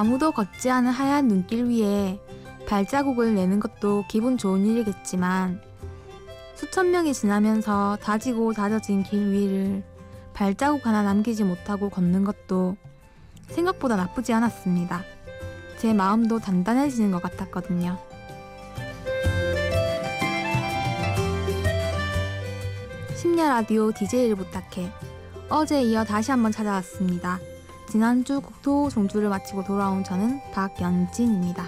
아무도 걷지 않은 하얀 눈길 위에 발자국을 내는 것도 기분 좋은 일이겠지만 수천 명이 지나면서 다지고 다져진 길 위를 발자국 하나 남기지 못하고 걷는 것도 생각보다 나쁘지 않았습니다. 제 마음도 단단해지는 것 같았거든요. 심야 라디오 DJ를 부탁해 어제 이어 다시 한번 찾아왔습니다. 지난주 국토 종주를 마치고 돌아온 저는 박연진입니다.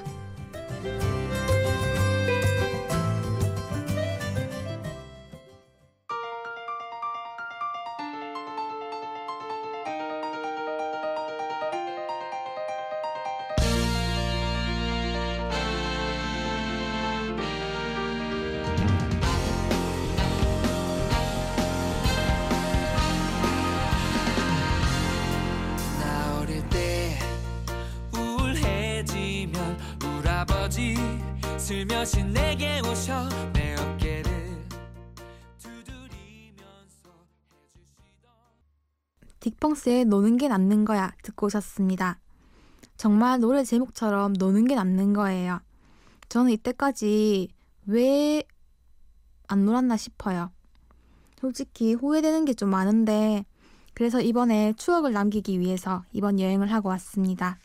슬며시 내게 오셔 내 어깨를 두드리면서 해주시던 딕펑스의 노는 게 낫는 거야 듣고 오셨습니다. 정말 노래 제목처럼 노는 게 낫는 거예요. 저는 이때까지 왜 안 놀았나 싶어요. 솔직히 후회되는 게 좀 많은데 그래서 이번에 추억을 남기기 위해서 이번 여행을 하고 왔습니다.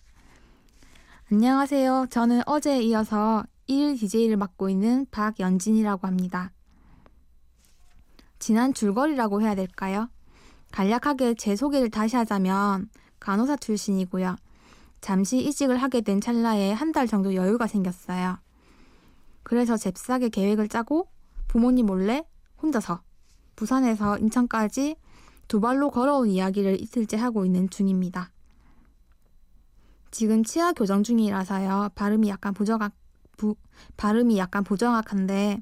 안녕하세요. 저는 어제에 이어서 1일 DJ를 맡고 있는 박연진이라고 합니다. 지난 줄거리라고 해야 될까요? 간략하게 제 소개를 다시 하자면 간호사 출신이고요. 잠시 이직을 하게 된 찰나에 한 달 정도 여유가 생겼어요. 그래서 잽싸게 계획을 짜고 부모님 몰래 혼자서 부산에서 인천까지 두 발로 걸어온 이야기를 이틀째 하고 있는 중입니다. 지금 치아 교정 중이라서요. 발음이 약간 부정확, 부, 발음이 약간 부정확한데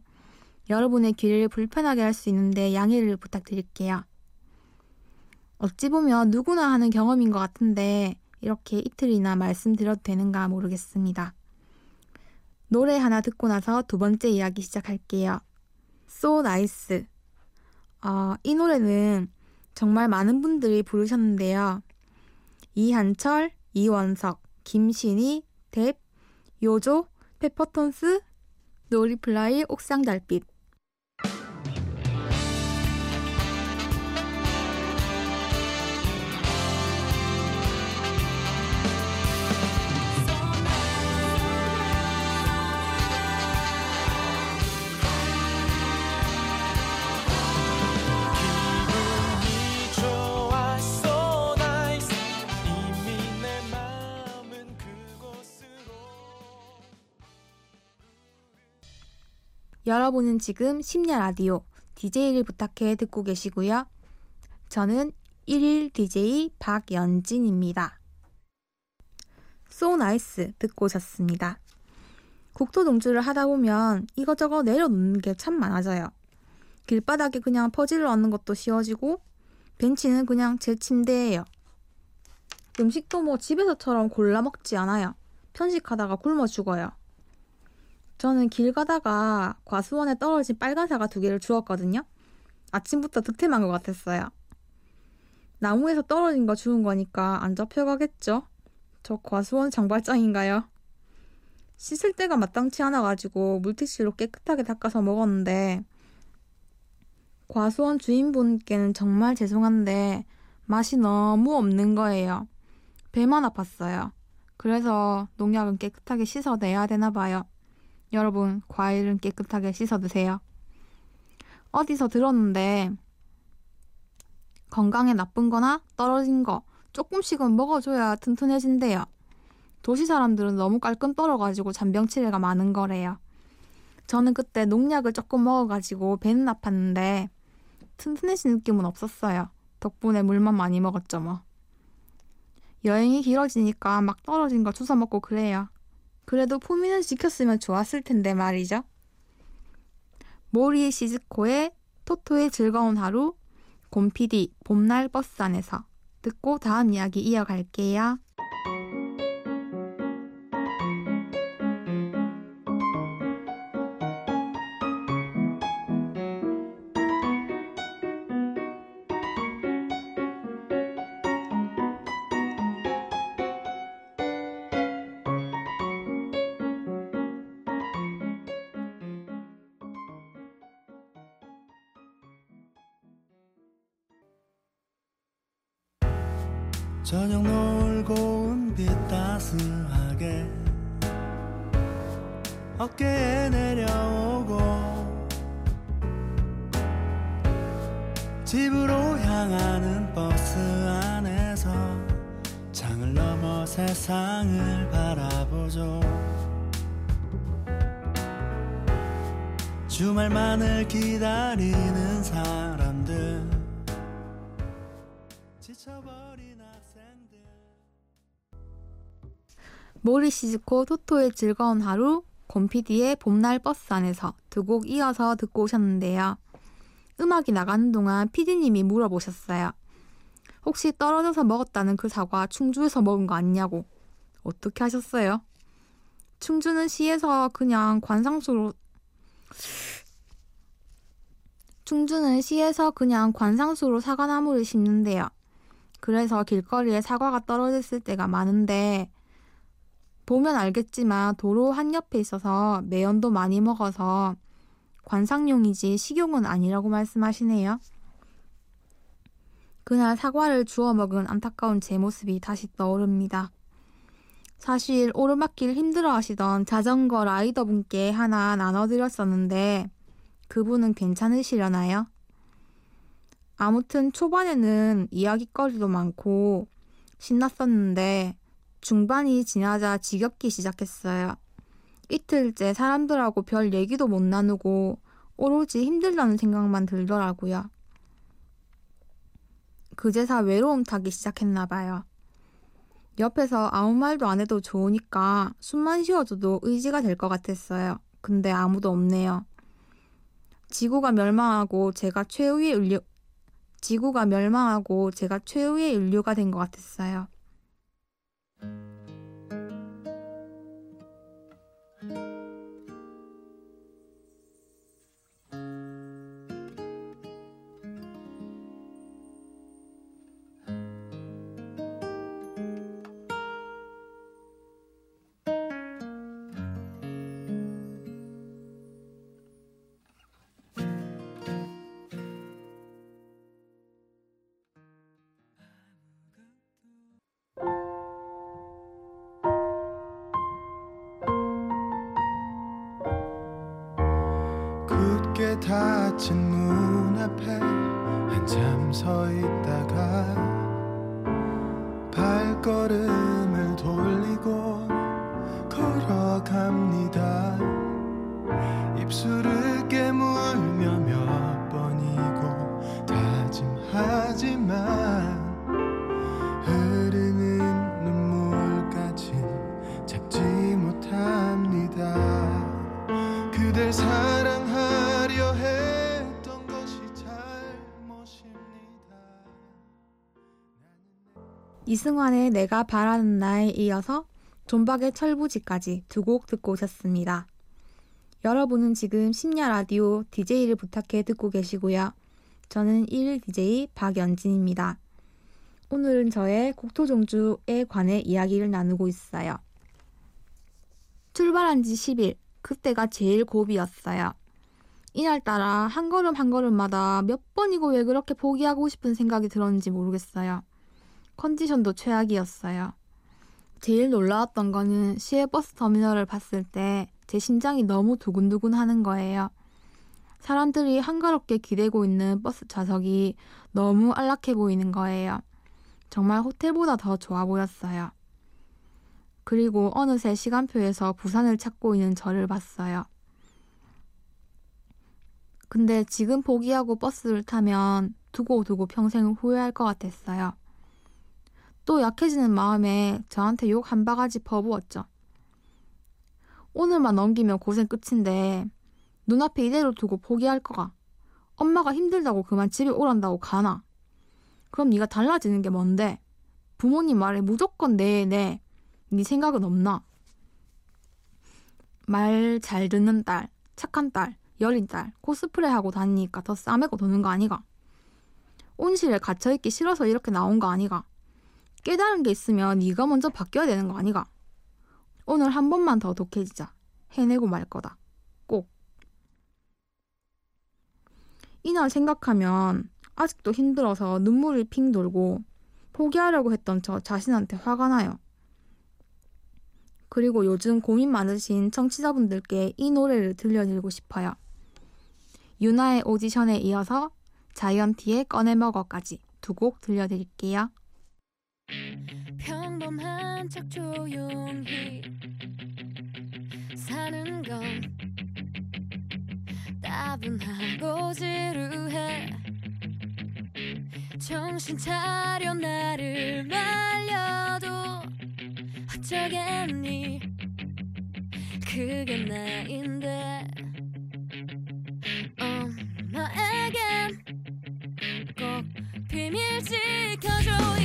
여러분의 귀를 불편하게 할 수 있는데 양해를 부탁드릴게요. 어찌 보면 누구나 하는 경험인 것 같은데 이렇게 이틀이나 말씀드려도 되는가 모르겠습니다. 노래 하나 듣고 나서 두 번째 이야기 시작할게요. So Nice. 어, 이 노래는 정말 많은 분들이 부르셨는데요. 이한철, 이원석, 김신희, 뎁, 요조, 페퍼톤스, 노리플라이, 옥상달빛 여러분은 지금 심야 라디오 DJ를 부탁해 듣고 계시고요. 저는 1일 DJ 박연진입니다. So Nice 듣고 오셨습니다. 국토 동주를 하다 보면 이것저것 내려놓는 게 참 많아져요. 길바닥에 그냥 퍼즐을 얹는 것도 쉬워지고 벤치는 그냥 제 침대예요. 음식도 뭐 집에서처럼 골라 먹지 않아요. 편식하다가 굶어 죽어요. 저는 길 가다가 과수원에 떨어진 빨간 사과 두 개를 주웠거든요. 아침부터 득템한 것 같았어요. 나무에서 떨어진 거 주운 거니까 안 잡혀가겠죠? 저 과수원 장발장인가요? 씻을 때가 마땅치 않아가지고 물티슈로 깨끗하게 닦아서 먹었는데 과수원 주인분께는 정말 죄송한데 맛이 너무 없는 거예요. 배만 아팠어요. 그래서 농약은 깨끗하게 씻어내야 되나 봐요. 여러분, 과일은 깨끗하게 씻어 드세요. 어디서 들었는데 건강에 나쁜 거나 떨어진 거 조금씩은 먹어줘야 튼튼해진대요. 도시 사람들은 너무 깔끔 떨어가지고 잔병치레가 많은 거래요. 저는 그때 농약을 조금 먹어가지고 배는 아팠는데 튼튼해진 느낌은 없었어요. 덕분에 물만 많이 먹었죠 뭐. 여행이 길어지니까 막 떨어진 거 주워 먹고 그래요. 그래도 포미는 지켰으면 좋았을 텐데 말이죠. 모리 시즈코의 토토의 즐거운 하루, 곰피디 봄날 버스 안에서 듣고 다음 이야기 이어갈게요. 저녁 놀고 온빛 따스하게 어깨에 내려오고 집으로 향하는 버스 안에서 창을 넘어 세상을 바라보죠. 주말만을 기다리는 사람들 지쳐버린 학생들 모리 시즈코 토토의 즐거운 하루, 곰피디의 봄날 버스 안에서 두 곡 이어서 듣고 오셨는데요. 음악이 나가는 동안 피디님이 물어보셨어요. 혹시 떨어져서 먹었다는 그 사과 충주에서 먹은 거 아니냐고. 어떻게 하셨어요? 충주는 시에서 그냥 관상수로 충주는 시에서 그냥 관상수로 사과나무를 심는데요. 그래서 길거리에 사과가 떨어졌을 때가 많은데 보면 알겠지만 도로 한 옆에 있어서 매연도 많이 먹어서 관상용이지 식용은 아니라고 말씀하시네요. 그날 사과를 주워 먹은 안타까운 제 모습이 다시 떠오릅니다. 사실 오르막길 힘들어 하시던 자전거 라이더 분께 하나 나눠드렸었는데 그분은 괜찮으시려나요? 아무튼 초반에는 이야기거리도 많고 신났었는데 중반이 지나자 지겹기 시작했어요. 이틀째 사람들하고 별 얘기도 못 나누고 오로지 힘들다는 생각만 들더라고요. 그제서 외로움 타기 시작했나 봐요. 옆에서 아무 말도 안 해도 좋으니까 숨만 쉬어줘도 의지가 될 것 같았어요. 근데 아무도 없네요. 지구가 멸망하고 제가 최후의 지구가 멸망하고 제가 최후의 인류가 된 것 같았어요. 닫힌 문 앞에 한참 서 있다가 발걸음을 돌리고 걸어갑니다. 입술을 깨물며 몇 번이고 다짐하지만 흐르는 눈물까진 잡지 못합니다. 그댈 사 이승환의 내가 바라는 나에 이어서 존박의 철부지까지 두 곡 듣고 오셨습니다. 여러분은 지금 심야 라디오 DJ를 부탁해 듣고 계시고요. 저는 1일 DJ 박연진입니다. 오늘은 저의 국토종주에 관해 이야기를 나누고 있어요. 출발한 지 10일, 그때가 제일 고비였어요. 이날따라 한 걸음 한 걸음마다 몇 번이고 왜 그렇게 포기하고 싶은 생각이 들었는지 모르겠어요. 컨디션도 최악이었어요. 제일 놀라웠던 거는 시외 버스 터미널을 봤을 때 제 심장이 너무 두근두근 하는 거예요. 사람들이 한가롭게 기대고 있는 버스 좌석이 너무 안락해 보이는 거예요. 정말 호텔보다 더 좋아 보였어요. 그리고 어느새 시간표에서 부산을 찾고 있는 저를 봤어요. 근데 지금 포기하고 버스를 타면 두고 두고 평생을 후회할 것 같았어요. 또 약해지는 마음에 저한테 욕 한 바가지 퍼부었죠. 오늘만 넘기면 고생 끝인데 눈앞에 이대로 두고 포기할 거가. 엄마가 힘들다고 그만 집에 오란다고 가나. 그럼 네가 달라지는 게 뭔데? 부모님 말에 무조건 네, 네. 네 생각은 없나? 말 잘 듣는 딸, 착한 딸, 여린 딸, 코스프레 하고 다니니까 더 싸매고 도는 거 아니가? 온실에 갇혀있기 싫어서 이렇게 나온 거 아니가? 깨달은 게 있으면 네가 먼저 바뀌어야 되는 거 아니가? 오늘 한 번만 더 독해지자. 해내고 말 거다. 꼭. 이날 생각하면 아직도 힘들어서 눈물이 핑 돌고 포기하려고 했던 저 자신한테 화가 나요. 그리고 요즘 고민 많으신 청취자분들께 이 노래를 들려드리고 싶어요. 유나의 오디션에 이어서 자이언티의 꺼내먹어까지 두 곡 들려드릴게요. 평범한 척 조용히 사는 건 따분하고 지루해. 정신 차려 나를 말려도 어쩌겠니? 그게 나인데 엄마에겐 꼭 비밀 지켜줘. 이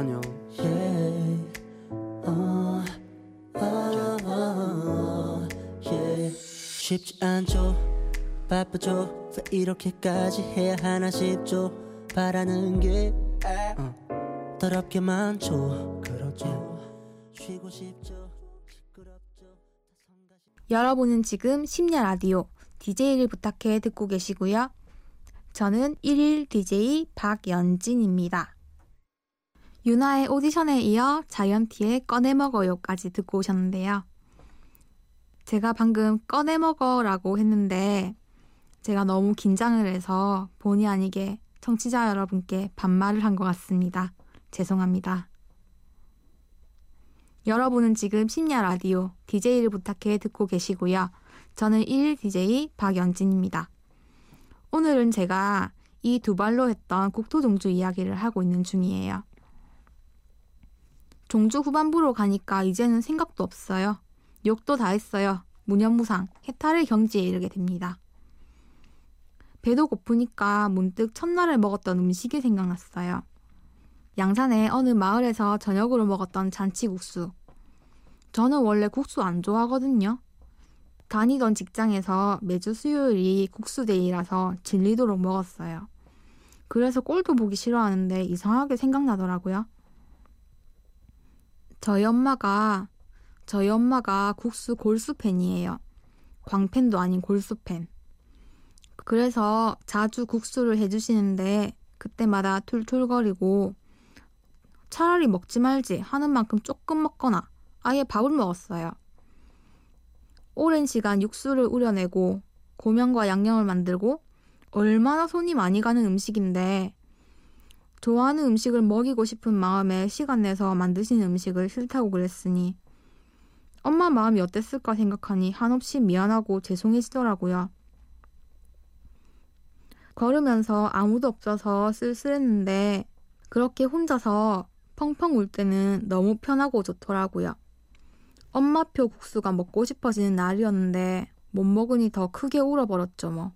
안녕. Yeah. 어, 어, 어, yeah. 쉽지 않죠. 바쁘죠. 왜 이렇게까지 해야 하나 싶죠. 바라는 게 어, 더럽게 많죠. 그렇죠. 쉬고 싶죠. 시끄럽죠. 여러분은 지금 심야 라디오 DJ를 부탁해 듣고 계시고요. 저는 1일 DJ 박연진입니다. 유나의 오디션에 이어 자이언티의 꺼내먹어요까지 듣고 오셨는데요. 제가 방금 꺼내먹어라고 했는데 제가 너무 긴장을 해서 본의 아니게 청취자 여러분께 반말을 한 것 같습니다. 죄송합니다. 여러분은 지금 심야 라디오 DJ를 부탁해 듣고 계시고요. 저는 1일 DJ 박연진입니다. 오늘은 제가 이 두 발로 했던 국토종주 이야기를 하고 있는 중이에요. 종주 후반부로 가니까 이제는 생각도 없어요. 욕도 다 했어요. 무념무상, 해탈의 경지에 이르게 됩니다. 배도 고프니까 문득 첫날을 먹었던 음식이 생각났어요. 양산의 어느 마을에서 저녁으로 먹었던 잔치국수. 저는 원래 국수 안 좋아하거든요. 다니던 직장에서 매주 수요일이 국수데이라서 질리도록 먹었어요. 그래서 꼴도 보기 싫어하는데 이상하게 생각나더라고요. 저희 엄마가 저희 엄마가 국수 골수 팬이에요. 광팬도 아닌 골수 팬. 그래서 자주 국수를 해주시는데 그때마다 툴툴거리고 차라리 먹지 말지 하는 만큼 조금 먹거나 아예 밥을 먹었어요. 오랜 시간 육수를 우려내고 고명과 양념을 만들고 얼마나 손이 많이 가는 음식인데 좋아하는 음식을 먹이고 싶은 마음에 시간 내서 만드신 음식을 싫다고 그랬으니 엄마 마음이 어땠을까 생각하니 한없이 미안하고 죄송해지더라고요. 걸으면서 아무도 없어서 쓸쓸했는데 그렇게 혼자서 펑펑 울 때는 너무 편하고 좋더라고요. 엄마표 국수가 먹고 싶어지는 날이었는데 못 먹으니 더 크게 울어버렸죠 뭐.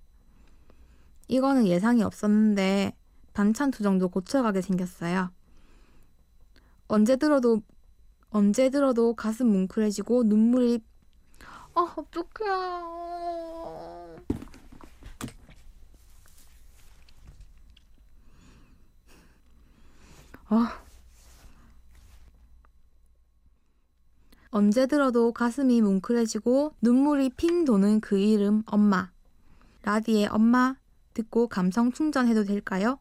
이거는 예상이 없었는데 반찬 투정도 고쳐가게 생겼어요. 언제 들어도 언제 들어도 가슴 뭉클해지고 눈물이 아 어떡해 아 언제 들어도 가슴이 뭉클해지고 눈물이 핑 도는 그 이름 엄마 라디의 엄마 듣고 감성 충전해도 될까요?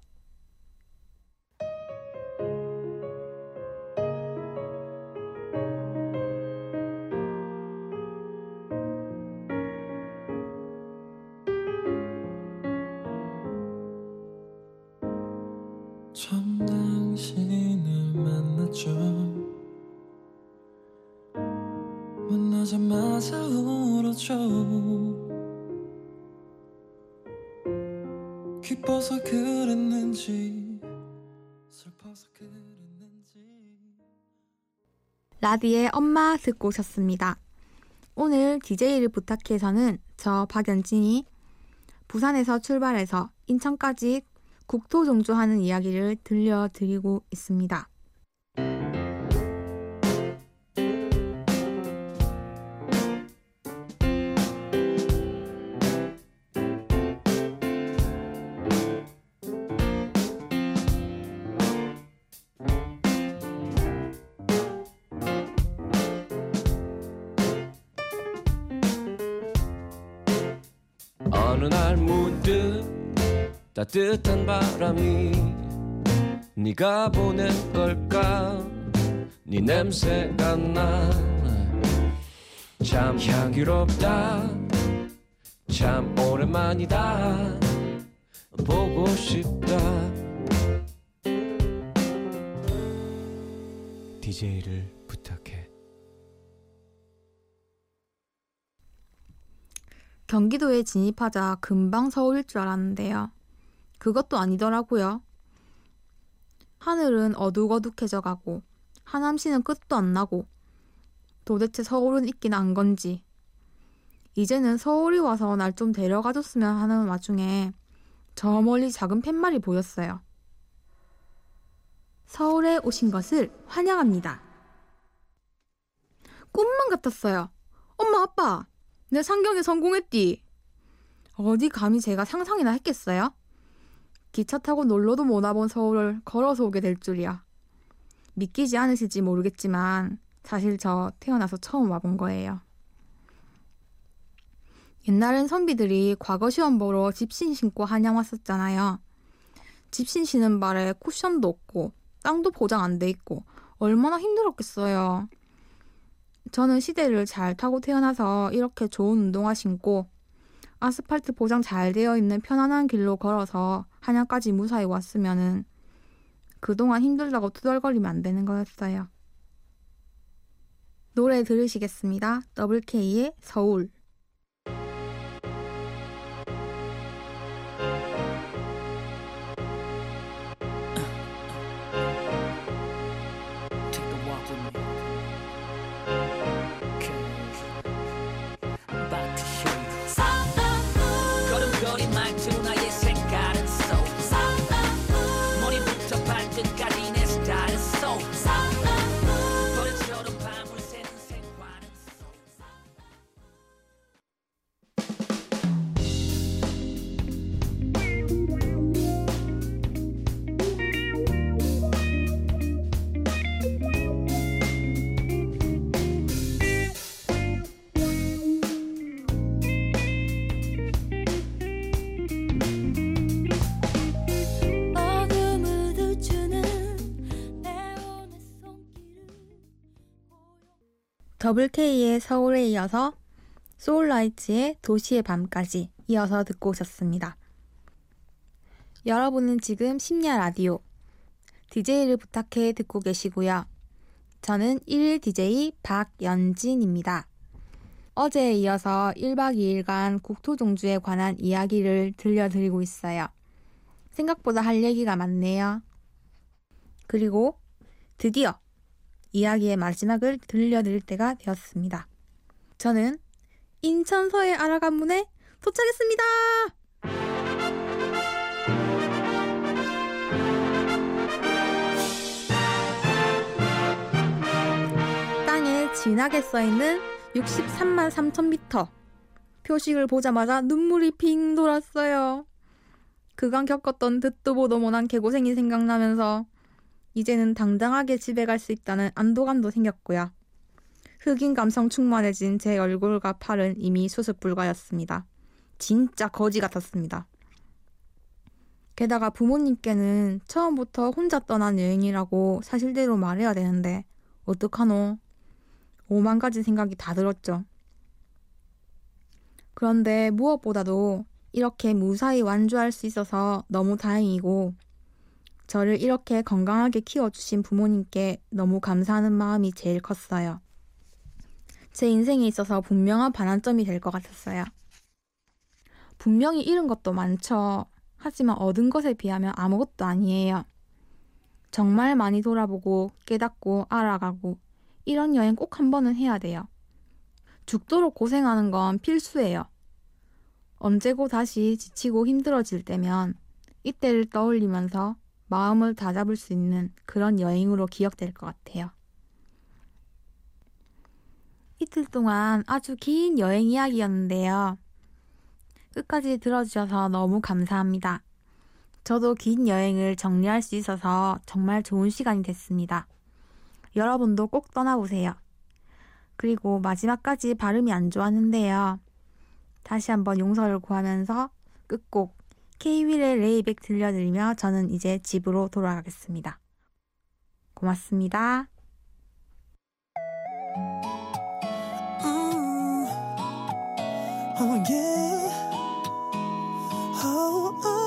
처음 당신을 만났죠. 만나자마자 울었죠. 기뻐서 그랬는지 슬퍼서 그랬는지. 라디의 엄마 듣고 오셨습니다. 오늘 DJ를 부탁해서는 저 박연진이 부산에서 출발해서 인천까지 국토정조하는 이야기를 들려드리고 있습니다. 어느 날 문득 따뜻한 바람이 네가 보낸 걸까? 네 냄새가 나 참 향기롭다. 참 오랜만이다. 보고 싶다. DJ를 부탁해. 경기도에 진입하자 금방 서울일 줄 알았는데요. 그것도 아니더라고요. 하늘은 어둑어둑해져 가고 하남시는 끝도 안 나고 도대체 서울은 있긴 안 건지 이제는 서울이 와서 날 좀 데려가줬으면 하는 와중에 저 멀리 작은 팻말이 보였어요. 서울에 오신 것을 환영합니다. 꿈만 같았어요. 엄마, 아빠, 내 상경에 성공했디. 어디 감히 제가 상상이나 했겠어요? 기차 타고 놀러도 못 와본 서울을 걸어서 오게 될 줄이야. 믿기지 않으실지 모르겠지만 사실 저 태어나서 처음 와본 거예요. 옛날엔 선비들이 과거 시험 보러 집신 신고 한양 왔었잖아요. 집신 신은 발에 쿠션도 없고 땅도 보장 안 돼 있고 얼마나 힘들었겠어요. 저는 시대를 잘 타고 태어나서 이렇게 좋은 운동화 신고 아스팔트 보장 잘 되어 있는 편안한 길로 걸어서 한양까지 무사히 왔으면은 그동안 힘들다고 투덜거리면 안 되는 거였어요. 노래 들으시겠습니다. WK의 서울. WK의 서울에 이어서 소울라이츠의 도시의 밤까지 이어서 듣고 오셨습니다. 여러분은 지금 심야 라디오 DJ를 부탁해 듣고 계시고요. 저는 1일 DJ 박연진입니다. 어제에 이어서 1박 2일간 국토종주에 관한 이야기를 들려드리고 있어요. 생각보다 할 얘기가 많네요. 그리고 드디어 이야기의 마지막을 들려드릴 때가 되었습니다. 저는 인천서의 아라간문에 도착했습니다! 땅에 진하게 써있는 63만 3천 미터. 표식을 보자마자 눈물이 핑 돌았어요. 그간 겪었던 듣도 보도 못한 개고생이 생각나면서 이제는 당당하게 집에 갈 수 있다는 안도감도 생겼고요. 흑인 감성 충만해진 제 얼굴과 팔은 이미 수습 불가였습니다. 진짜 거지 같았습니다. 게다가 부모님께는 처음부터 혼자 떠난 여행이라고 사실대로 말해야 되는데 어떡하노? 오만 가지 생각이 다 들었죠. 그런데 무엇보다도 이렇게 무사히 완주할 수 있어서 너무 다행이고 저를 이렇게 건강하게 키워주신 부모님께 너무 감사하는 마음이 제일 컸어요. 제 인생에 있어서 분명한 반환점이 될 것 같았어요. 분명히 잃은 것도 많죠. 하지만 얻은 것에 비하면 아무것도 아니에요. 정말 많이 돌아보고 깨닫고 알아가고 이런 여행 꼭 한 번은 해야 돼요. 죽도록 고생하는 건 필수예요. 언제고 다시 지치고 힘들어질 때면 이때를 떠올리면서 마음을 다잡을 수 있는 그런 여행으로 기억될 것 같아요. 이틀 동안 아주 긴 여행 이야기였는데요. 끝까지 들어주셔서 너무 감사합니다. 저도 긴 여행을 정리할 수 있어서 정말 좋은 시간이 됐습니다. 여러분도 꼭 떠나보세요. 그리고 마지막까지 발음이 안 좋았는데요. 다시 한번 용서를 구하면서 끝곡 K-윌의 레이백 들려드리며 저는 이제 집으로 돌아가겠습니다. 고맙습니다. Mm. Oh yeah. Oh oh